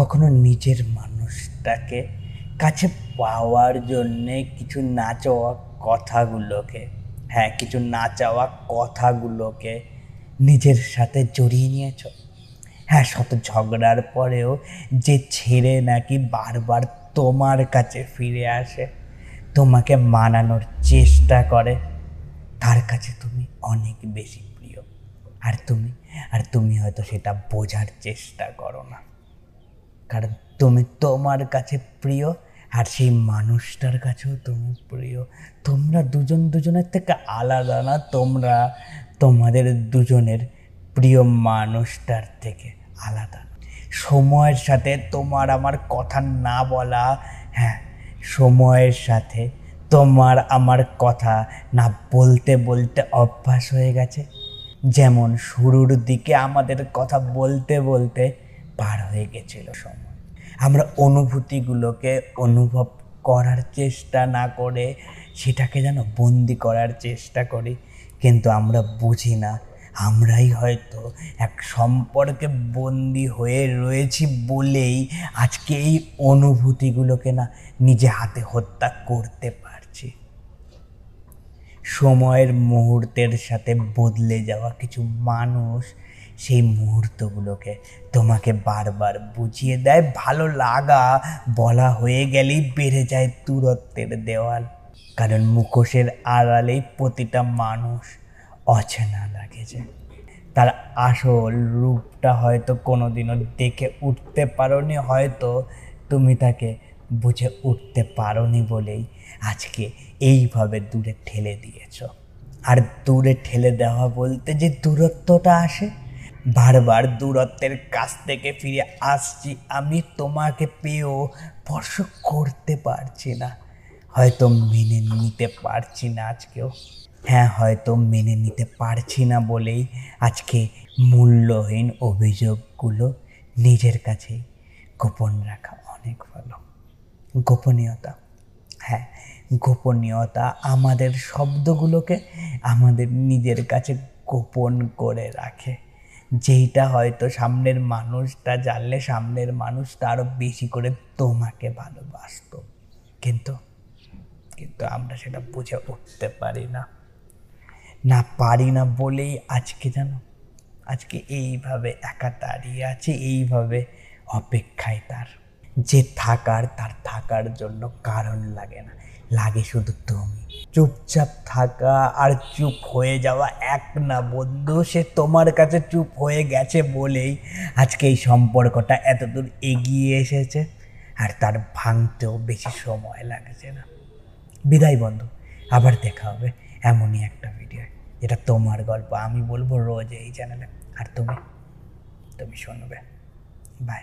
কখনো নিজের মানুষটাকে কাছে পাওয়ার জন্যে কিছু না চাওয়া কথাগুলোকে হ্যাঁ কিছু না চাওয়া কথাগুলোকে নিজের সাথে জড়িয়ে নিয়েছ? হ্যাঁ শত ঝগড়ার পরেও যে ছেড়ে নাকি বারবার তোমার কাছে ফিরে আসে, তোমাকে মানানোর চেষ্টা করে, তার কাছে তুমি অনেক বেশি প্রিয়। আর তুমি আর তুমি হয়তো সেটা বোঝার চেষ্টা করো না। কারণ তুমি তোমার কাছে প্রিয় আর সেই মানুষটার কাছেও তুমি প্রিয়। তোমরা দুজন দুজনের থেকে আলাদা না, তোমরা তোমাদের দুজনের প্রিয় মানুষটার থেকে আলাদা। সময়ের সাথে তোমার আমার কথা না বলা হ্যাঁ সময়ের সাথে তোমার আমার কথা না বলতে বলতে অভ্যাস হয়ে গেছে। যেমন শুরুর দিকে আমাদের কথা বলতে বলতে পার হয়ে গেছিল সময়। আমরা অনুভূতিগুলোকে অনুভব করার চেষ্টা না করে সেটাকে যেন বন্দি করার চেষ্টা করি, কিন্তু আমরা বুঝি না। আমরাই হয়তো এক সম্পর্কে বন্দি হয়ে রয়েছি বলেই আজকে এই অনুভূতিগুলোকে না নিজে হাতে হত্যা করতে পারছি। সময়ের মুহূর্তের সাথে বদলে যাওয়া কিছু মানুষ সেই মুহূর্তগুলোকে তোমাকে বারবার বুঝিয়ে দেয়। ভালো লাগা বলা হয়ে গেলেই বেড়ে যায় দূরত্বের দেওয়াল। কারণ মুখোশের আড়ালেই প্রতিটা মানুষ অচেনা লাগে যে। তার আসল রূপটা হয়তো কোনোদিনও দেখে উঠতে পারোনি, হয়তো তুমি তাকে বুঝে উঠতে পারোনি বলেই আজকে এইভাবে দূরে ঠেলে দিয়েছ। আর দূরে ঠেলে দেওয়া বলতে যে দূরত্বটা আসে বারবার দূরত্বের কাছ থেকে ফিরে আসছি, আমি তোমাকে পেয়েও স্পর্শ করতে পারছি না। হয়তো মেনে নিতে পারছি না আজকেও। হ্যাঁ হয়তো মেনে নিতে পারছি না বলেই আজকে মূল্যহীন অভিযোগগুলো নিজের কাছেই গোপন রাখা অনেক ভালো। গোপনীয়তা। হ্যাঁ গোপনীয়তা আমাদের শব্দগুলোকে আমাদের নিজের কাছে গোপন করে রাখে। যেইটা হয়তো সামনের মানুষটা জানলে সামনের মানুষটা আরও বেশি করে তোমাকে ভালোবাসত। কিন্তু কিন্তু আমরা সেটা বুঝে উঠতে পারি না। না পারি না বলেই আজকে জানো, আজকে এইভাবে একা দাঁড়িয়ে আছে, এইভাবে অপেক্ষায় তার যে থাকার, তার থাকার জন্য কারণ লাগে না। লাগে শুধু তুমি। চুপচাপ থাকা আর চুপ হয়ে যাওয়া এক না বন্ধু, সে তোমার কাছে চুপ হয়ে গেছে বলেই আজকে এই সম্পর্কটা এতদূর এগিয়ে এসেছে আর তার ভাঙতেও বেশি সময় লাগছে না। বিদায় বন্ধু, আবার দেখা হবে এমনই একটা ভিডিও যেটা তোমার গল্প, আমি বলব রোজ এই চ্যানেলে আর তুমি? তুমি শুনবে। বাই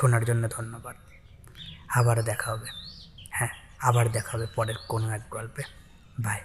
শোনার জন্য ধন্যবাদ। আবার দেখা হবে। হ্যাঁ আবার দেখা হবে পরের কোনো এক গল্পে। বাই